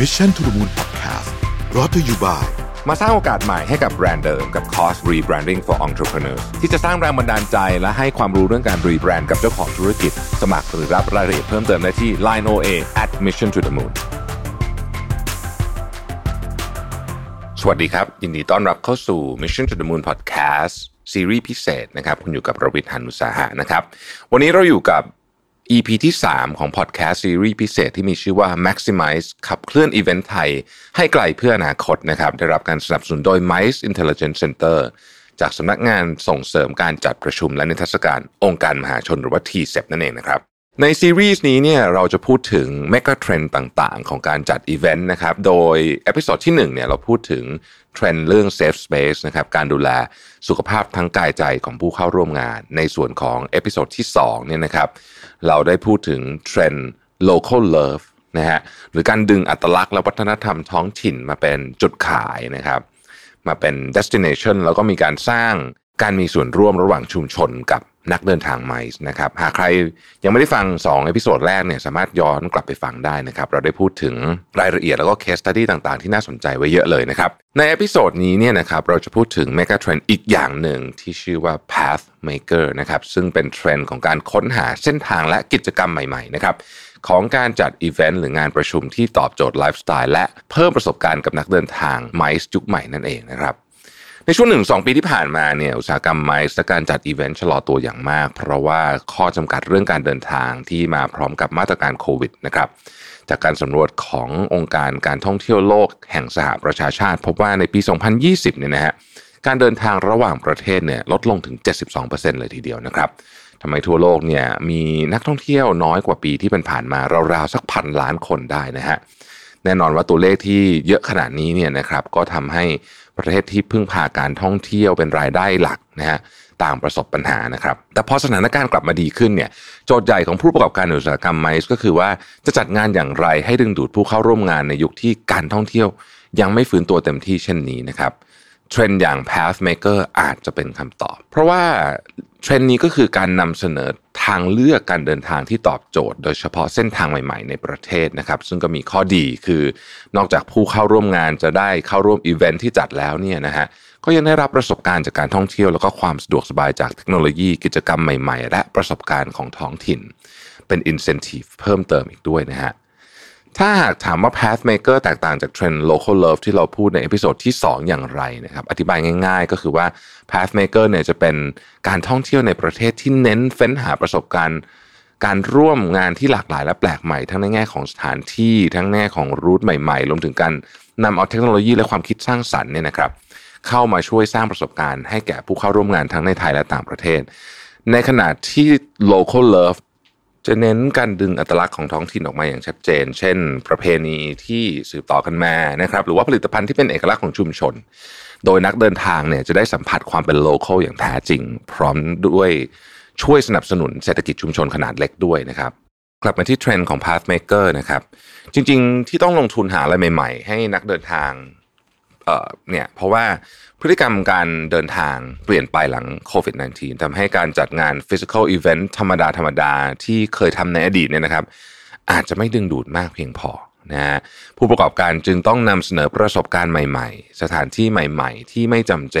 Mission to the Moon Podcast รอ t ธออยู่บ่ายมาสร้างโอกาสใหม่ให้กับแบรนด์เดิมกับคอร์ส Rebranding for Entrepreneurs ที่จะสร้างแรงบันดาลใจและให้ความรู้เรื่องการรีแบรนด์กับเจ้าของธุรกิจ สมัครหรือรับรายละเอียดเพิ่มเติมได้ที่ Line OA at Mission to the Moon สวัสดีครับ ยินดีต้อนรับเข้าสู่ Mission to the Moon Podcast ซีรีส์พิเศษนะครับ คุณอยู่กับรวิทย์หันุสาหะนะครับ วันนี้เราอยู่กับ EP ที่ 3 ของพอดแคสต์ซีรีส์พิเศษที่มีชื่อว่า Maximize ขับเคลื่อนอีเวนต์ไทย ให้ไกลเพื่ออนาคตนะครับ ได้รับการสนับสนุนโดย MICE Intelligence Center จากสำนักงานส่งเสริมการจัดประชุมและนิทรรศการองค์การมหาชนหรือว่า TCEP นั่นเองนะครับ ในซีรีส์นี้เนี่ยเราจะพูดถึงเมกะเทรนด์ต่างๆ ของการจัดอีเวนต์นะครับ โดย episode ที่1เนี่ยเราพูดถึงเทรนด์เรื่อง Safe Space นะครับการดูแลสุขภาพทั้งกายใจของผู้เข้าร่วมงาน ในส่วนของ episode ที่2เนี่ยนะครับ เราได้พูดถึงเทรนด์ local love นะฮะหรือการดึงอัตลักษณ์และวัฒนธรรมท้องถิ่นมาเป็นจุดขายนะครับ มาเป็น destination แล้วก็มีการสร้างการมีส่วนร่วมระหว่างชุมชนกับ นักเดินทางไมซ์นะครับหากใครยังไม่ได้ฟัง2 episode แรกเนี่ยสามารถย้อนกลับไปฟังได้นะครับ เราได้พูดถึงรายละเอียดแล้วก็ case study ต่างๆ ที่น่าสนใจไว้เยอะเลยนะครับ ใน episode นี้เนี่ยนะครับเราจะพูดถึง mega trend อีกอย่างหนึ่งที่ชื่อว่า path maker นะครับซึ่งเป็นเทรนด์ของการค้นหาเส้นทางและกิจกรรมใหม่ๆนะครับของการจัดอีเวนต์หรืองานประชุมที่ตอบโจทย์ไลฟ์สไตล์และเพิ่มประสบการณ์กับนักเดินทางไมซ์ยุคใหม่นั่นเองนะครับ ในช่วงหนึ่งสองปีที่ผ่านมาเนี่ยอุตสาหกรรมไมซ์และการจัดอีเวนต์ชะลอตัวอย่างมาก เพราะว่าข้อจำกัดเรื่องการเดินทางที่มาพร้อมกับมาตรการโควิดนะครับจากการสำรวจขององค์การการท่องเที่ยวโลกแห่งสหประชาชาติ พบว่าในปี 2020 เนี่ยนะฮะการเดินทางระหว่างประเทศเนี่ยลดลงถึง 72%เลยทีเดียวนะครับทำไมทั่วโลกเนี่ยมีนักท่องเที่ยวน้อยกว่าปีที่เป็นผ่านมาราวๆสักพันล้านคนได้นะฮะแน่นอนว่าตัวเลขที่เยอะขนาดนี้เนี่ยนะครับก็ทำให้ ประเทศที่พึ่งพาการท่องเที่ยวเป็นรายได้หลักนะฮะต่างประสบปัญหานะครับ แต่พอสถานการณ์กลับมาดีขึ้นเนี่ยโจทย์ใหญ่ของผู้ประกอบการอุตสาหกรรมไมซ์ก็คือว่าจะจัดงานอย่างไรให้ดึงดูดผู้เข้าร่วมงานในยุคที่การท่องเที่ยวยังไม่ฟื้นตัวเต็มที่เช่นนี้นะครับ เทรนด์อย่าง Pathmaker อาจจะเป็นคำตอบ เพราะว่าเทรนด์นี้ก็คือการนำเสนอทางเลือกการเดินทางที่ตอบโจทย์ โดยเฉพาะเส้นทางใหม่ ๆ ในประเทศนะครับ ซึ่งก็มีข้อดีคือนอกจากผู้เข้าร่วมงานจะได้เข้าร่วมอีเวนท์ที่จัดแล้วเนี่ยนะฮะก็ยังได้รับประสบการณ์จากการท่องเที่ยวแล้วก็ความสะดวกสบายจากเทคโนโลยีกิจกรรมใหม่ ๆ และประสบการณ์ของท้องถิ่น เป็น incentive เพิ่มเติมอีกด้วยนะฮะ ถ้าหากถามว่า Pathmaker แตกต่างจากเทรนด์ local love ที่เราพูดใน episode ที่ 2 อย่างไรนะครับอธิบายง่ายๆ ก็คือว่า Pathmaker เนี่ยจะเป็นการท่องเที่ยวในประเทศที่เน้นเฟ้นหาประสบการณ์ การร่วมงานที่หลากหลายและแปลกใหม่ ทั้งในแง่ของสถานที่ทั้งแง่ของรูทใหม่ๆรวมถึงการนำเอาเทคโนโลยีและความคิดสร้างสรรค์เนี่ยนะครับเข้ามาช่วยสร้างประสบการณ์ให้แก่ผู้เข้าร่วมงานทั้งในไทยและต่างประเทศ ในขณะที่ local love จะเน้นการดึงอัตลักษณ์ของท้องถิ่นออกมาอย่างชัดเจน เช่น ประเพณีที่สืบต่อกันมานะครับ หรือว่าผลิตภัณฑ์ที่เป็นเอกลักษณ์ของชุมชน โดยนักเดินทางเนี่ยจะได้สัมผัสความเป็น local อย่างแท้จริง พร้อมด้วยช่วยสนับสนุนเศรษฐกิจชุมชนขนาดเล็กด้วยนะครับกลับมาที่เทรนด์ของ Pathmaker นะครับ จริงๆ ที่ต้องลงทุนหาอะไรใหม่ ๆ ให้นักเดินทาง เนี่ยเพราะว่าพฤติกรรมการเดินทางเปลี่ยนไปหลังโควิด -19 ทำให้การจัดงาน physical event ธรรมดาธรรมดาที่เคยทำในอดีตเนี่ยนะครับ อาจจะไม่ดึงดูดมากเพียงพอนะฮะผู้ประกอบการจึงต้องนำเสนอประสบการณ์ใหม่ๆ สถานที่ใหม่ๆ ที่ไม่จำเจ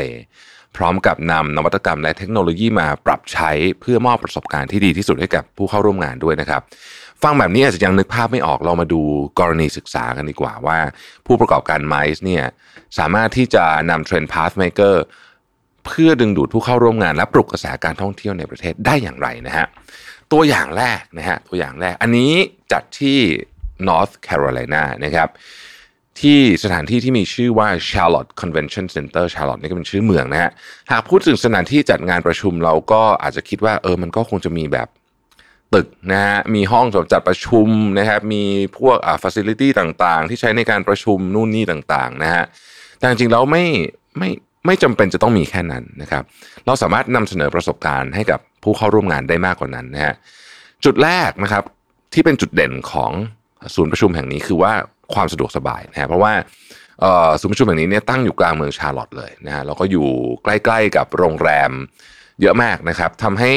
พร้อมกับนำนวัตกรรมและเทคโนโลยีมาปรับใช้เพื่อมอบประสบการณ์ที่ดีที่สุดให้กับผู้เข้าร่วมงานด้วยนะครับ ฟังแบบนี้อาจจะยังนึกภาพไม่ออกเรามาดูกรณีศึกษากันดีกว่าว่า ผู้ประกอบการไมซ์เนี่ยสามารถที่จะนำเทรนด์ Pathmaker เพื่อดึงดูดผู้เข้าร่วมงานและปลุกกระแสการท่องเที่ยวในประเทศได้อย่างไรนะฮะตัวอย่างแรกนะฮะตัวอย่างแรกอันนี้จัดที่ North Carolina นะครับที่สถานที่ที่มีชื่อว่า Charlotte Convention Center Charlotte นี่ก็เป็นชื่อเมืองนะฮะหากพูดถึงสถานที่จัดงานประชุมเราก็อาจจะคิดว่าเออมันก็คงจะมีแบบ ตึกนะฮะมีห้องสำหรับจัดประชุมนะครับมีพวกอ่าฟัซิลิตี้ต่างๆ ที่ใช้ในการประชุมนู่นนี่ต่างๆนะฮะแต่จริงๆแล้วไม่ไม่ไม่จำเป็นจะต้องมีแค่นั้นนะครับ เราสามารถนำเสนอประสบการณ์ให้กับผู้เข้าร่วมงานได้มากกว่านั้นนะฮะจุดแรกนะครับที่เป็นจุดเด่นของศูนย์ประชุมแห่งนี้คือว่าความสะดวกสบายนะฮะเพราะว่าศูนย์ประชุมแห่งนี้เนี่ยตั้งอยู่กลางเมืองชาร์ลอตต์เลยนะฮะแล้วก็อยู่ใกล้ๆกับโรงแรมเยอะมากนะครับทำให้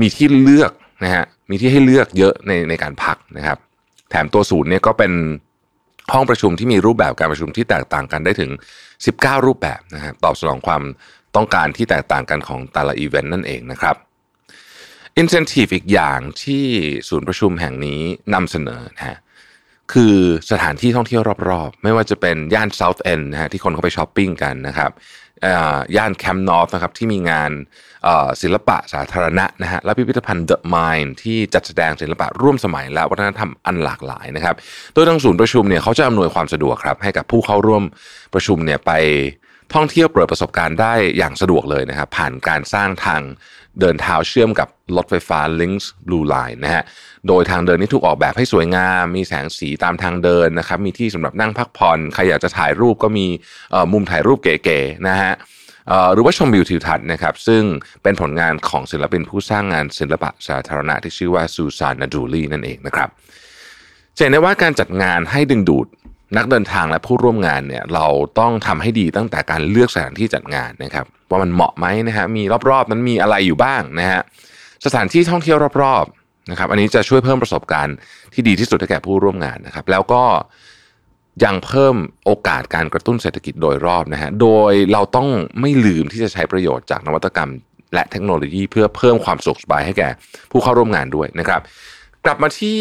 มีที่เลือก นะฮะมีที่ให้เลือกเยอะในในการพักนะครับ แถมตัวศูนย์เนี่ยก็เป็นห้องประชุมที่มีรูปแบบการประชุมที่แตกต่างกันได้ถึง 19 รูปแบบนะฮะตอบสนองความต้องการที่แตกต่างกันของแต่ละอีเวนต์นั่นเองนะครับ incentive อีกอย่างที่ศูนย์ประชุมแห่งนี้นำเสนอนะฮะคือสถานที่ท่องเที่ยวรอบๆ ไม่ว่าจะเป็นย่าน South End นะฮะที่คนเขาไปช้อปปิ้งกันนะครับ ย่าน Camp North นะครับที่มีงานศิลปะสาธารณะนะฮะและพิพิธภัณฑ์ The Mint ที่จัดแสดงศิลปะร่วมสมัยและวัฒนธรรมอันหลากหลายนะครับ โดยทางศูนย์ประชุมเนี่ยเขาจะอำนวยความสะดวกครับให้กับผู้เข้าร่วมประชุมเนี่ยไปท่องเที่ยวเปิดประสบการณ์ได้อย่างสะดวกเลยนะครับผ่านการสร้างทาง เดินเท้าเชื่อมกับรถไฟฟ้า Links Blue Line นะฮะ โดยทางเดินนี้ถูกออกแบบให้สวยงาม มีแสงสีตามทางเดินนะครับ มีที่สำหรับนั่งพักผ่อน ใครอยากจะถ่ายรูปก็มีมุมถ่ายรูปเก๋ๆนะฮะหรือว่าชมวิวทิวทัศน์นะครับ ซึ่งเป็นผลงานของศิลปินผู้สร้างงานศิลปะสาธารณะที่ชื่อว่าซูซานนาดูลีนั่นเองนะครับจะเห็นได้ว่าการจัดงานให้ดึงดูด นักเดินทางและผู้ร่วมงานเนี่ยเราต้องทำให้ดีตั้งแต่การเลือกสถานที่จัดงานนะครับ ว่ามันเหมาะไหมนะฮะมีรอบๆนั้นมีอะไรอยู่บ้างนะฮะสถานที่ท่องเที่ยวรอบๆนะครับ อันนี้จะช่วยเพิ่มประสบการณ์ที่ดีที่สุดให้แก่ผู้ร่วมงานนะครับ แล้วก็ยังเพิ่มโอกาสการกระตุ้นเศรษฐกิจโดยรอบนะฮะโดยเราต้องไม่ลืมที่จะใช้ประโยชน์จากนวัตกรรม และเทคโนโลยีเพื่อเพิ่มความสุขสบายให้แก่ผู้เข้าร่วมงานด้วยนะครับ กลับมาที่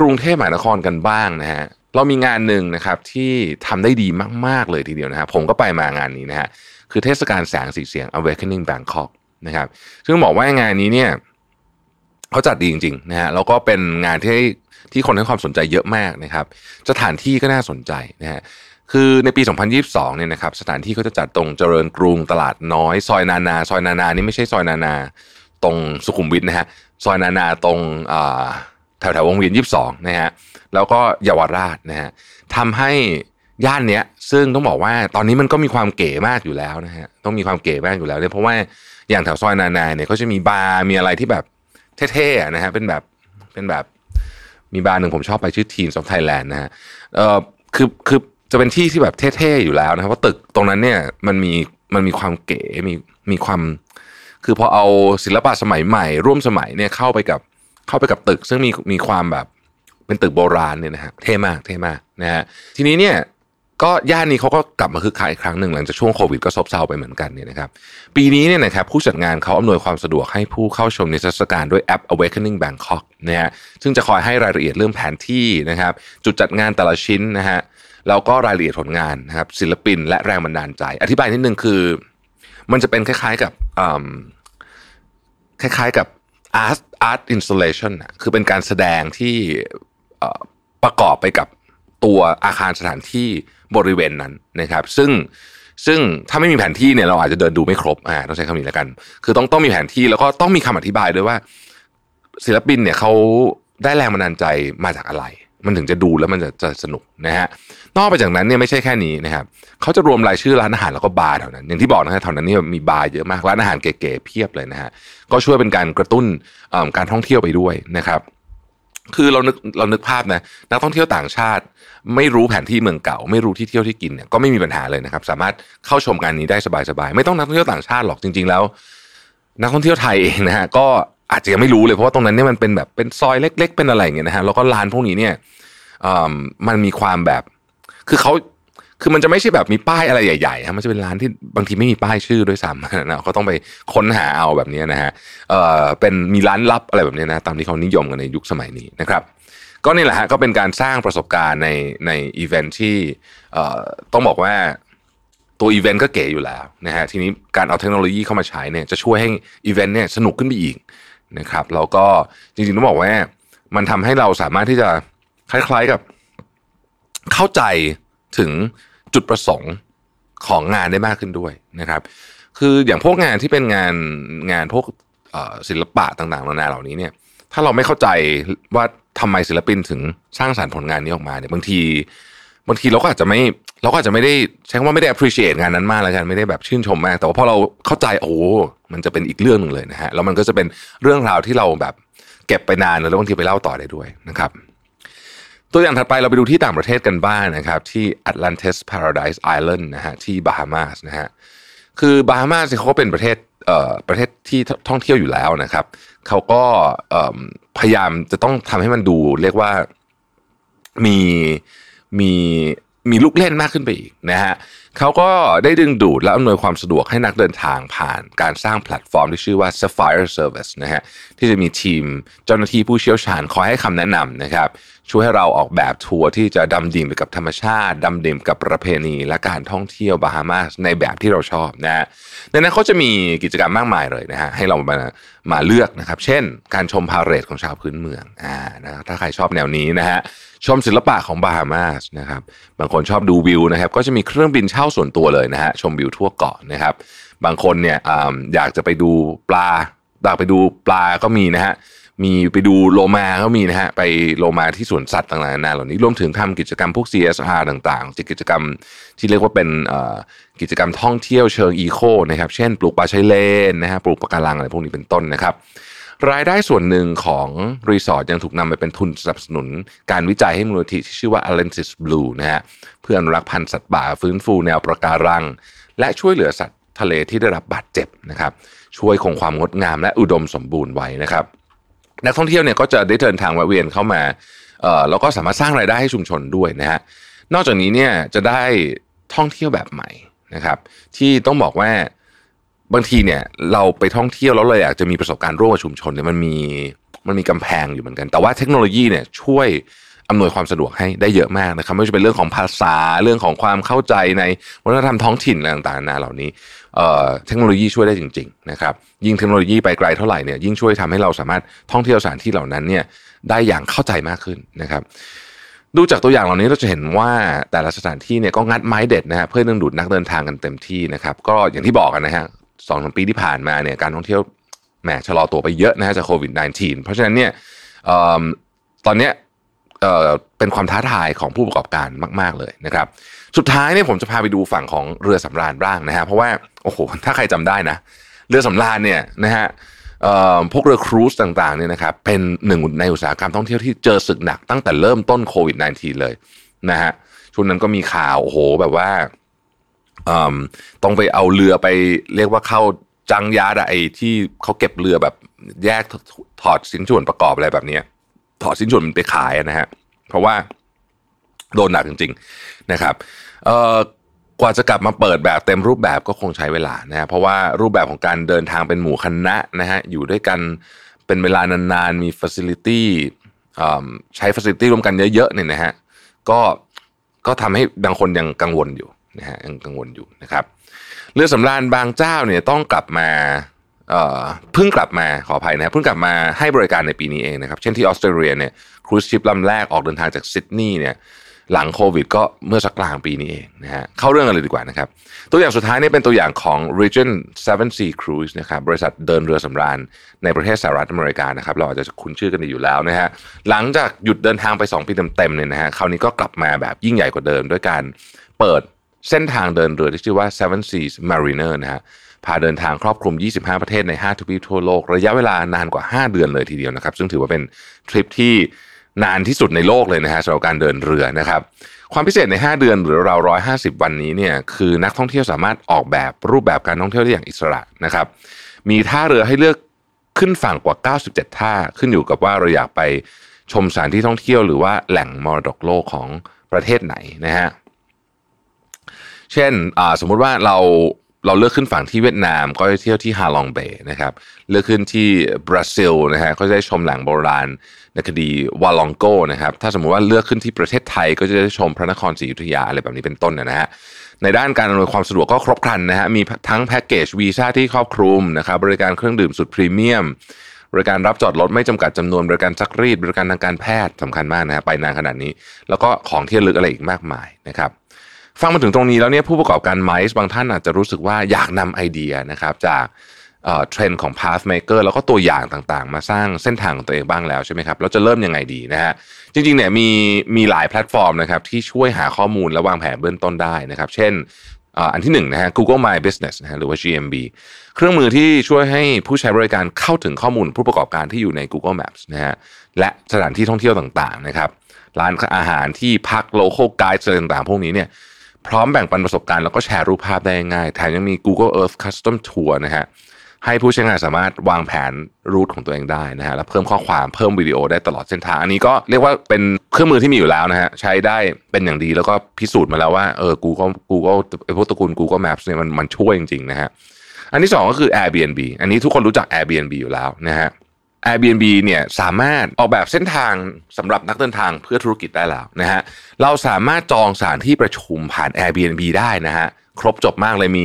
กรุงเทพมหานครกันบ้างนะฮะ เรามีงานหนึ่งนะครับที่ทำได้ดีมาก ๆ เลยทีเดียวนะครับผมก็ไปมางานนี้นะฮะคือเทศกาลแสงสีเสียง Awakening Bangkok นะครับซึ่งบอกว่างานนี้เนี่ยเขาจัดดีจริงๆนะฮะแล้วก็เป็นงานที่ที่คนให้ความสนใจเยอะมากนะครับสถานที่ก็น่าสนใจนะฮะคือในปี 2022 เนี่ยนะครับสถานที่เขาจะจัดตรงเจริญกรุงตลาดน้อย ซอยนานา ซอยนานานี่ไม่ใช่ซอยนานา ตรงสุขุมวิทนะฮะซอยนานาตรงแถวแถววงเวียนยี่สิบสองนะฮะแล้วก็เยาวราชนะฮะทำให้ย่านเนี้ยซึ่งต้องบอกว่าตอนนี้มันก็มีความเก๋มากอยู่แล้วนะฮะต้องมีความเก๋มากอยู่แล้วเนี่ยเพราะว่าอย่างแถวซอยนานาเนี่ยเขาจะมีบาร์มีอะไรที่แบบเท่ๆนะฮะเป็นแบบเป็นแบบมีบาร์หนึ่งผมชอบไปชื่อ Teams of Thailand นะฮะเออคือคือจะเป็นที่ที่แบบเท่ๆอยู่แล้วนะครับเพราะตึกตรงนั้นเนี่ยมันมีมันมีความเก๋มีมีความ คือพอเอาศิลปะสมัยใหม่ ร่วมสมัยเนี่ยเข้าไปกับ เข้าไปกับตึก ซึ่งมีมีความแบบเป็นตึกโบราณเนี่ยนะฮะเท่มากเท่มากนะฮะทีนี้เนี่ยก็ย่านนี้เขาก็กลับมาคึกคักอีกครั้งหนึ่งหลังจากช่วงโควิดก็ซบเซาไปเหมือนกันเนี่ยนะครับปีนี้เนี่ยนะครับผู้จัดงานเขาอำนวยความสะดวกให้ผู้เข้าชมนิทรรศการด้วยแอป Awakening Bangkok นะฮะซึ่งจะคอยให้รายละเอียดเรื่องแผนที่นะครับ จุดจัดงานแต่ละชิ้นนะฮะแล้วก็รายละเอียดผลงานนะครับศิลปินและแรงบันดาลใจ อธิบายนิดนึงคือ มันจะเป็นคล้ายๆกับคล้ายๆกับ art art installation คือเป็นการแสดงที่ประกอบไปกับตัวอาคารสถานที่บริเวณนั้นนะครับ ซึ่งซึ่งถ้าไม่มีแผนที่เนี่ยเราอาจจะเดินดูไม่ครบอ่าต้องใช้คำนี้แล้วกัน คือต้องต้องมีแผนที่แล้วก็ต้องมีคำอธิบายด้วยว่า ศิลปินเนี่ยเขาได้แรงบันดาลใจมาจากอะไร มันถึงจะดูแล้วมันจะจะสนุกนะฮะนอกไปจากนั้นเนี่ยไม่ใช่แค่นี้นะครับเขาจะรวมรายชื่อร้านอาหารแล้วก็บาร์แถวนั้น อย่างที่บอกนะฮะแถวนั้นนี่มีบาร์เยอะมากร้านอาหารเก๋ๆเพียบเลยนะฮะก็ช่วยเป็นการกระตุ้นการท่องเที่ยวไปด้วยนะครับคือเรานึกเรานึกภาพนะนักท่องเที่ยวต่างชาติ ไม่รู้แผนที่เมืองเก่า ไม่รู้ที่เที่ยวที่กินเนี่ยก็ไม่มีปัญหาเลยนะครับ สามารถเข้าชมงานนี้ได้สบายๆไม่ต้องนักท่องเที่ยวต่างชาติหรอกจริง ๆ แล้ว นักท่องเที่ยวไทยเองนะฮะก็ อาจจะยังไม่รู้เลยเพราะว่าตรงนั้นเนี่ยมันเป็นแบบเป็นซอยเล็ก ๆ เป็นอะไรอย่างเงี้ยนะฮะแล้วก็ร้านพวกนี้เนี่ยมันมีความแบบ คือเขาคือมันจะไม่ใช่แบบมีป้ายอะไรใหญ่ๆฮะมันจะเป็นร้านที่บางทีไม่มีป้ายชื่อด้วยซ้ำนะเขาต้องไปค้นหาเอาแบบนี้นะฮะเออเป็นมีร้านลับอะไรแบบนี้นะตามที่เขานิยมกันในยุคสมัยนี้นะครับ ก็นี่แหละฮะก็เป็นการสร้างประสบการณ์ในในอีเวนท์ที่เอ่อต้องบอกว่าตัวอีเวนต์ก็เก๋อยู่แล้วนะฮะทีนี้การเอาเทคโนโลยีเข้ามาใช้เนี่ยจะช่วยให้อีเวนต์เนี่ยสนุกขึ้นไปอีก นะครับแล้วก็จริงๆต้องบอกว่า มันทำให้เราสามารถที่จะคล้ายๆกับ เข้าใจถึงจุดประสงค์ของงานได้มากขึ้นด้วยนะครับ คืออย่างพวกงานที่เป็นงานงานพวกศิลปะต่างๆนานาเหล่านี้เนี่ย ถ้าเราไม่เข้าใจว่าทำไมศิลปินถึงสร้างสารรค์ผลงานนี้ออกมาเนี่ยบางทีบางทีเราก็อาจจะไม่ เราก็อาจจะไม่ได้ใช้คำว่าไม่ได้ appreciate งานนั้นมากแล้วกันไม่ได้แบบชื่นชมมาก แต่ว่าพอเราเข้าใจโอ้มันจะเป็นอีกเรื่องหนึ่งเลยนะฮะแล้วมันก็จะเป็นเรื่องราวที่เราแบบเก็บไปนานแล้วบางทีไปเล่าต่อได้ด้วยนะครับ ตัวอย่างถัดไปเราไปดูที่ต่างประเทศกันบ้างนนะครับ ที่ Atlantis Paradise Island นะฮะที่บาฮามาสนะฮะคือบาฮามาสเขาก็เป็นประเทศเอ่อประเทศที่ท่องเที่ยวอยู่แล้วนะครับเขาก็พยายามจะต้องทำให้มันดูเรียกว่ามีมี มีลูกเล่นมากขึ้นไปอีกนะฮะเขาก็ได้ดึงดูดและอำนวยความสะดวกให้นักเดินทางผ่านการสร้างแพลตฟอร์มที่ชื่อว่า Sapphire Service นะฮะที่จะมีทีมเจ้าหน้าที่ผู้เชี่ยวชาญคอยให้คำแนะนำนะครับ ช่วยให้เราออกแบบทัวร์ที่จะดำดิ่งไปกับธรรมชาติดำดิ่งกับประเพณี และการท่องเที่ยวบาฮามาสในแบบที่เราชอบนะฮะในนั้นเขาจะมีกิจกรรมมากมายเลยนะฮะให้เรามามาเลือกนะครับ เช่น การชมพาเหรดของชาวพื้นเมืองอ่านะถ้าใครชอบแนวนี้นะฮะชมศิลปะของบาฮามาสนะครับบางคนชอบดูวิวนะครับ ก็จะมีเครื่องบินเช่าส่วนตัวเลยนะฮะชมวิวทั่วเกาะนะครับ บางคนเนี่ยออยากจะไปดูปลาอยากไปดูปลาก็มีนะฮะ มีไปดูโลมาก็มีนะฮะไปโลมาที่สวนสัตว์ต่างๆนานาเหล่านี้รวมถึงทำกิจกรรมพวก CSR ต่างๆกิจกรรมที่เรียกว่าเป็นกิจกรรมท่องเที่ยวเชิงอีโคนะครับเช่น ปลูกปลาชายเลนนะฮะปลูกปะการังอะไรพวกนี้เป็นต้นนะครับรายได้ส่วนหนึ่งของรีสอร์ทยังถูกนำไปเป็นทุนสนับสนุน การวิจัยให้มูลนิธิที่ชื่อว่า Atlantis Blue นะฮะเพื่ออนุรักษ์พันธุ์สัตว์ป่าฟื้นฟูแนวปะการัง และช่วยเหลือสัตว์ทะเลที่ได้รับบาดเจ็บนะครับช่วยคงความงดงามและอุดมสมบูรณ์ไว้นะครับ นักท่องเที่ยวเนี่ยก็จะได้เดินทางแวะเวียนเข้ามาเอ่อแล้วก็สามารถสร้างรายได้ให้ชุมชนด้วยนะฮะนอกจากนี้เนี่ยจะได้ท่องเที่ยวแบบใหม่นะครับ ที่ต้องบอกว่าบางทีเนี่ยเราไปท่องเที่ยวแล้วเราอยากจะมีประสบการณ์ร่วมกับชุมชนเนี่ยมันมีมันมีกำแพงอยู่เหมือนกัน แต่ว่าเทคโนโลยีเนี่ยช่วยอำนวยความสะดวกให้ได้เยอะมากนะครับไม่ว่าจะเป็นเรื่องของภาษาเรื่องของความเข้าใจในวัฒนธรรมท้องถิ่นอะไรต่างๆนานาเหล่านี้ เทคโนโลยีช่วยได้จริงๆนะครับยิ่งเทคโนโลยีไปไกลเท่าไหร่เนี่ยยิ่งช่วยทำให้เราสามารถท่องเที่ยวสถานที่เหล่านั้นเนี่ยได้อย่างเข้าใจมากขึ้นนะครับ ดูจากตัวอย่างเหล่านี้เราจะเห็นว่าแต่ละสถานที่เนี่ยก็งัดไม้เด็ดนะฮะเพื่อดึงดูดนักเดินทางกันเต็มที่นะครับก็อย่างที่บอกกันนะฮะสองสปีที่ผ่านมาเนี่ยการท่องเที่ยวแหมชะลอตัวไปเยอะนะฮะจากโควิด -19 เพราะฉะนั้นเนี่ยตอนเนี้ยเป็นความท้าทายของผู้ประกอบการมาก ๆเลยนะครับ สุดท้ายเนี่ยผมจะพาไปดูฝั่งของเรือสำราญบ้างนะฮะเพราะว่าโอ้โหถ้าใครจำได้นะ เรือสำราญเนี่ยนะฮะพวกเรือครูซต่างๆเนี่ยนะครับเป็นหนึ่งในอุตสาหกรรมท่องเที่ยวที่เจอศึกหนักตั้งแต่เริ่มต้นโควิด -19 เลยนะฮะช่วงนั้นก็มีข่าวโอ้โหแบบว่าต้องไปเอาเรือไปเรียกว่าเข้าจังยาดไอที่เขาเก็บเรือแบบแยกถอดสินส่วนประกอบอะไรแบบนี้ถอดสินส่วนมันไปขายนะฮะเพราะว่า โดนหนักจริง ๆนะครับกว่าจะกลับมาเปิดแบบเต็มรูปแบบก็คงใช้เวลานะฮะเพราะว่ารูปแบบของการเดินทางเป็นหมู่คณะนะฮะอยู่ด้วยกันเป็นเวลานานๆ มี facility ใช้ facility ร่วมกันเยอะๆเนี่ยนะฮะก็ก็ทำให้บางคนยังกังวลอยู่นะฮะยังกังวลอยู่นะครับเรือสำราญบางเจ้าเนี่ยต้องกลับมาเพิ่งกลับมาขออภัยนะเพิ่งกลับมาให้บริการในปีนี้เองนะครับ เช่นที่ออสเตรเลียเนี่ยครูซชิพลำแรกออกเดินทางจากซิดนีย์เนี่ย หลังโควิด ก็เมื่อสักกลางปีนี้เองนะฮะเข้าเรื่องกันเลยดีกว่านะครับ ตัวอย่างสุดท้ายนี่เป็นตัวอย่างของ Region 7 Sea Cruise นะครับบริษัทเดินเรือสำราญในประเทศสหรัฐอเมริกานะครับเราอาจจะคุ้นชื่อกันดีอยู่แล้วนะฮะหลังจากหยุดเดินทางไป 2 ปีเต็มๆเนี่ยนะฮะคราวนี้ก็กลับมาแบบยิ่งใหญ่กว่าเดิม ด้วยการเปิดเส้นทางเดินเรือที่ชื่อว่า Seven Seas Mariner นะฮะพาเดินทางครอบคลุม 25 ประเทศใน5ทวีปทั่วโลก ระยะเวลานานกว่า 5 เดือนเลยทีเดียวนะครับ ซึ่งถือว่าเป็นทริปที่ นานที่สุดในโลกเลยนะฮะสำหรับการเดินเรือนะครับ ความพิเศษใน 5 เดือนหรือเรา150วันนี้เนี่ยคือนักท่องเที่ยวสามารถออกแบบรูปแบบการท่องเที่ยวได้อย่างอิสระนะครับ มีท่าเรือให้เลือกขึ้นฝั่งกว่า 97 ท่าขึ้นอยู่กับว่าเราอยากไปชมสถานที่ท่องเที่ยวหรือว่าแหล่งมรดกโลกของประเทศไหนนะฮะเช่นสมมุติว่าเราเราเลือกขึ้นฝั่งที่เวียดนามก็จะเที่ยวที่ฮาลองเบย์นะครับ เลือกขึ้นที่บราซิลนะฮะก็จะได้ชมแหล่งโบราณ ในคดีวาลองโกนะครับถ้าสมมุติว่าเลือกขึ้นที่ประเทศไทยก็จะได้ชมพระนครศรีอยุธยาอะไรแบบนี้เป็นต้นนะฮะในด้านการอำนวยความสะดวกก็ครบครันนะฮะมีทั้งแพ็กเกจวีซ่าที่ครอบคลุมนะครับบริการเครื่องดื่มสุดพรีเมียมบริการรับจอดรถไม่จำกัดจำนวนบริการซักรีดบริการทางการแพทย์สำคัญมากนะฮะไปนานขนาดนี้ แล้วก็ของที่ลึกอะไรอีกมากมายนะครับฟังมาถึงตรงนี้แล้วเนี่ยผู้ประกอบการไมซ์บางท่านอาจจะรู้สึกว่าอยากนำไอเดียนะครับจาก เทรนด์ของ Pathmaker แล้วก็ตัวอย่างต่างๆ มาสร้างเส้นทางของตัวเองบ้างแล้วใช่ไหมครับเราจะเริ่มยังไงดีนะฮะจริงๆเนี่ยมีมีหลายแพลตฟอร์มนะครับที่ช่วยหาข้อมูลและวางแผนเบื้องต้นได้นะครับ เช่นอันที่หนึ่งนะฮะ Google My Business นะฮะหรือว่า GMB เครื่องมือที่ช่วยให้ผู้ใช้บริการเข้าถึงข้อมูลผู้ประกอบการที่อยู่ใน Google Maps นะฮะและสถานที่ท่องเที่ยวต่างๆนะครับร้านอาหารที่พัก local guide อะไรต่างๆ พวกนี้เนี่ยพร้อมแบ่งปันประสบการณ์แล้วก็แชร์รูปภาพได้ง่ายแถมยังมี Google Earth Custom Tour นะฮะ ให้ผู้ใช้งานสามารถวางแผนรูทของตัวเองได้นะฮะแล้วเพิ่มข้อความเพิ่มวิดีโอได้ตลอดเส้นทาง อันนี้ก็เรียกว่าเป็นเครื่องมือที่มีอยู่แล้วนะฮะใช้ได้เป็นอย่างดีแล้วก็พิสูจน์มาแล้วว่าเออ Google Google ไอพวกตระกูล Google Maps เนี่ยมันมันช่วยจริงๆนะฮะอันที่สองก็คือ Airbnb อันนี้ทุกคนรู้จัก Airbnb อยู่แล้วนะฮะ Airbnb เนี่ยสามารถออกแบบเส้นทางสำหรับนักเดินทางเพื่อธุรกิจได้แล้วนะฮะเราสามารถจองสถานที่ประชุมผ่าน Airbnb ได้นะฮะครบจบมากเลยมี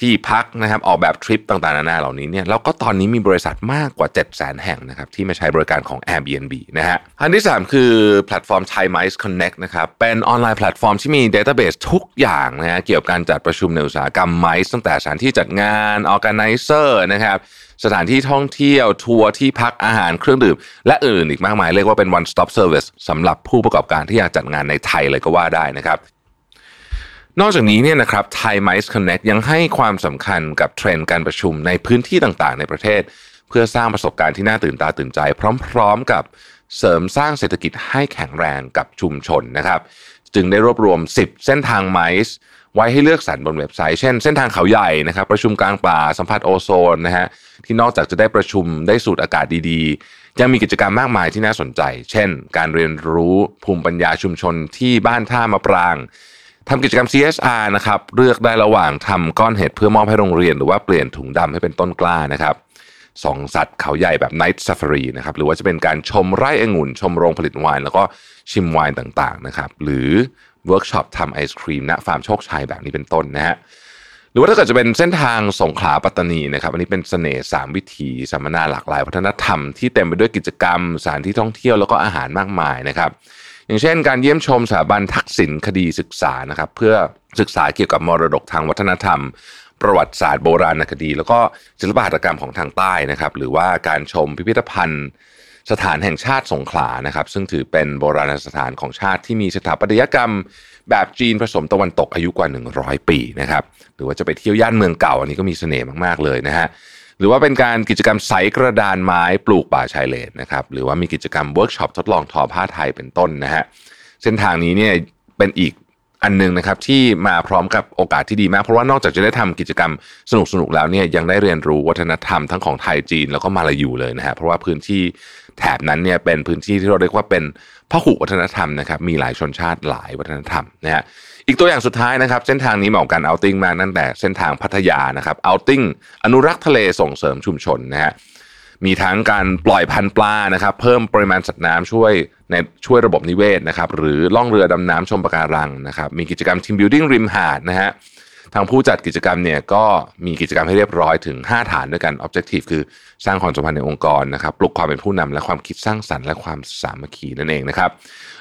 ที่พักนะครับออกแบบทริปต่างๆนานาเหล่านี้เนี่ยแล้วก็ตอนนี้มีบริษัทมากกว่า 7 0 0 0 0แห่งนะครับที่มาใช้บริการของ Airbnb นะฮะอันที่ 3 คือแพลตฟอร์ม Thai Mice Connect นะครับเป็นออนไลน์แพลตฟอร์มที่มี database ทุกอย่างนะฮะเกี่ยวกับการจัดประชุมในอุตสาหกรรมไมซ์ตั้งแต่สถานที่จัดงาน Organizer นะครับสถานที่ท่องเที่ยวทัวร์ที่พักอาหารเครื่องดื่ม และอื่นอีกมากมายเรียกว่าเป็น one stop service สำหรับผู้ประกอบการที่อยากจัดงานในไทยเลยก็ว่าได้นะครับ นอกจากนี้เนี่ยนะครับ Thai Mice Connect ยังให้ความสำคัญกับเทรนด์การประชุมในพื้นที่ต่างๆ ในประเทศ เพื่อสร้างประสบการณ์ที่น่าตื่นตาตื่นใจ พร้อมๆกับเสริมสร้างเศรษฐกิจให้แข็งแรงกับชุมชนนะครับ จึงได้รวบรวม 10 เส้นทางไมซ์ไว้ให้เลือกสรรบนเว็บไซต์ เช่นเส้นทางเขาใหญ่นะครับ ประชุมกลางป่าสัมผัสโอโซนนะฮะที่นอกจากจะได้ประชุมได้สูดอากาศดีๆ ยังมีกิจกรรมมากมายที่น่าสนใจ เช่น การเรียนรู้ภูมิปัญญาชุมชนที่บ้านท่ามะปราง ทำกิจกรรม CSR นะครับเลือกได้ระหว่างทำก้อนเห็ดเพื่อมอบให้โรงเรียน หรือว่าเปลี่ยนถุงดำให้เป็นต้นกล้านะครับส่องสัตว์เขาใหญ่แบบ Night Safari นะครับหรือว่าจะเป็นการชมไร่องุ่น ชมโรงผลิตไวน์แล้วก็ชิมไวน์ต่างๆนะครับหรือเวิร์กช็อปทำไอศครีมณฟาร์มโชคชัยแบบนี้เป็นต้นนะฮะหรือว่าถ้าเกิดจะเป็นเส้นทางสงขลาปัตตานีนะครับอันนี้เป็นเสน่ห์สามวิถีสัมมนาหลากหลาย วัฒนธรรมที่เต็มไปด้วยกิจกรรมสถานที่ท่องเที่ยวแล้วก็อาหารมากมายนะครับ อย่างเช่น การเยี่ยมชมสถาบันทักษิณคดีศึกษานะครับเพื่อศึกษาเกี่ยวกับมรดกทางวัฒนธรรม ประวัติศาสตร์โบราณคดี แล้วก็ศิลปหัตถกรรมของทางใต้นะครับหรือว่าการชมพิพิธภัณฑ์สถานแห่งชาติสงขลานะครับ ซึ่งถือเป็นโบราณสถานของชาติที่มีสถาปัตยกรรม แบบจีนผสมตะวันตกอายุกว่า 100 ปีนะครับ หรือว่าจะไปเที่ยวย่านเมืองเก่าอันนี้ก็มีเสน่ห์มาก ๆ เลยนะฮะ หรือว่าเป็นการกิจกรรมไสกระดานไม้ปลูกป่าชายเลนนะครับหรือว่ามีกิจกรรมเวิร์กช็อปทดลองทอผ้าไทยเป็นต้นนะฮะเส้นทางนี้เนี่ยเป็นอีกอันหนึงนะครับที่มาพร้อมกับโอกาสที่ดีมาก เพราะว่านอกจากจะได้ทำกิจกรรมสนุกๆแล้วเนี่ยยังได้เรียนรู้วัฒนธรรมทั้งของไทยจีนแล้วก็มาลายูเลยนะฮะเพราะว่าพื้นที่แถบนั้นเนี่ยเป็นพื้นที่ที่เราเรียกว่าเป็นพหุวัฒนธรรมนะครับมีหลายชนชาติหลายวัฒนธรรมนะฮะ อีกตัวอย่างสุดท้ายนะครับเส้นทางนี้เหมาะกันเอาติ้งมากนั่นแต่เส้นทางพัทยานะครับเอาติ้งอนุรักษ์ทะเลส่งเสริมชุมชนนะฮะมีทั้งการปล่อยพันธุ์ปลานะครับ เพิ่มปริมาณสัตว์น้ำช่วยในช่วยระบบนิเวศนะครับ หรือล่องเรือดำน้ำชมปะการังนะครับ มีกิจกรรม team building ริมหาดนะฮะ ทางผู้จัดกิจกรรมเนี่ยก็มีกิจกรรมให้เรียบร้อยถึง 5 ฐานด้วยกัน Objective คือสร้างความสัมพันธ์ในองค์กรนะครับปลุกความเป็นผู้นำและความคิดสร้างสรรค์และความสามัคคีนั่นเองนะครับ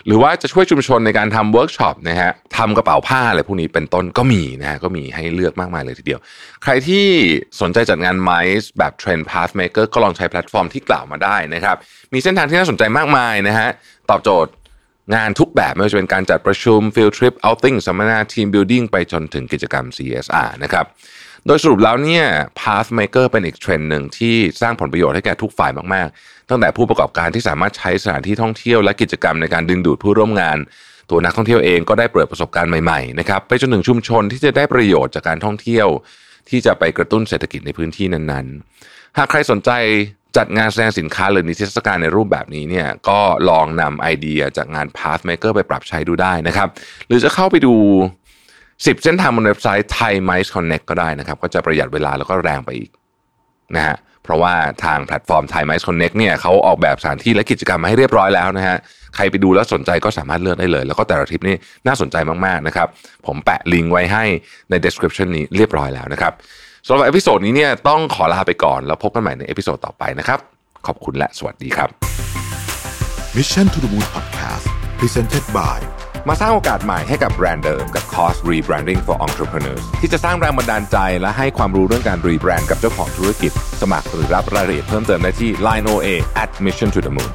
หรือว่าจะช่วยชุมชนในการทำเวิร์กช็อปนะฮะทำกระเป๋าผ้าอะไรพวกนี้เป็นต้นก็มีนะฮะก็มีให้เลือกมากมายเลยทีเดียว ใครที่สนใจจัดงานไมซ์แบบ Trend Pathmaker ก็ลองใช้แพลตฟอร์มที่กล่าวมาได้นะครับมีเส้นทางที่น่าสนใจมากมายนะฮะตอบโจทย์ งานทุกแบบไม่ว่าจะเป็นการจัดประชุม field trip outing สัมมนา team building ไปจนถึงกิจกรรม CSR นะครับโดยสรุปแล้วเนี่ย Pathmaker เป็นอีกเทรนด์หนึ่งที่สร้างผลประโยชน์ให้แก่ทุกฝ่ายมากๆ ตั้งแต่ผู้ประกอบการที่สามารถใช้สถานที่ท่องเที่ยวและกิจกรรมในการดึงดูดผู้ร่วมงาน ตัวนักท่องเที่ยวเองก็ได้เปิดประสบการณ์ใหม่ๆนะครับไปจนถึงชุมชนที่จะได้ประโยชน์จากการท่องเที่ยว ที่จะไปกระตุ้นเศรษฐกิจในพื้นที่นั้นๆ หากใครสนใจ จัดงานแสดงสินค้าหรือนิทรรศการในรูปแบบนี้เนี่ยก็ลองนำไอเดียจากงาน Pathmaker ไปปรับใช้ดูได้นะครับ หรือจะเข้าไปดู 10 เส้นทางบนเว็บไซต์ Thai Mice Connect ก็ได้นะครับ ก็จะประหยัดเวลาแล้วก็แรงไปอีกนะฮะเพราะว่าทางแพลตฟอร์ม Thai Mice Connect เนี่ยเขาออกแบบสถานที่และกิจกรรมมาให้เรียบร้อยแล้วนะฮะใครไปดูแล้วสนใจก็สามารถเลือกได้เลย แล้วก็แต่ละทริปนี่น่าสนใจมากๆนะครับผมแปะลิงก์ไว้ให้ใน description นี้เรียบร้อยแล้วนะครับ สำหรับ episode นี้เนี่ยต้องขอลาไปก่อน แล้วพบกันใหม่ใน episode ต่อไปนะครับ ขอบคุณและสวัสดีครับ Mission to the Moon Podcast Presented by มาสร้างโอกาสใหม่ให้กับแบรนด์เดิมกับ Cost Rebranding for Entrepreneurs ที่จะสร้างแรงบันดาลใจและให้ความรู้เรื่องการรีแบรนด์กับเจ้าของธุรกิจ สมัครหรือรับรายละเอียดเพิ่มเติมได้ที่ Line OA at Mission to the Moon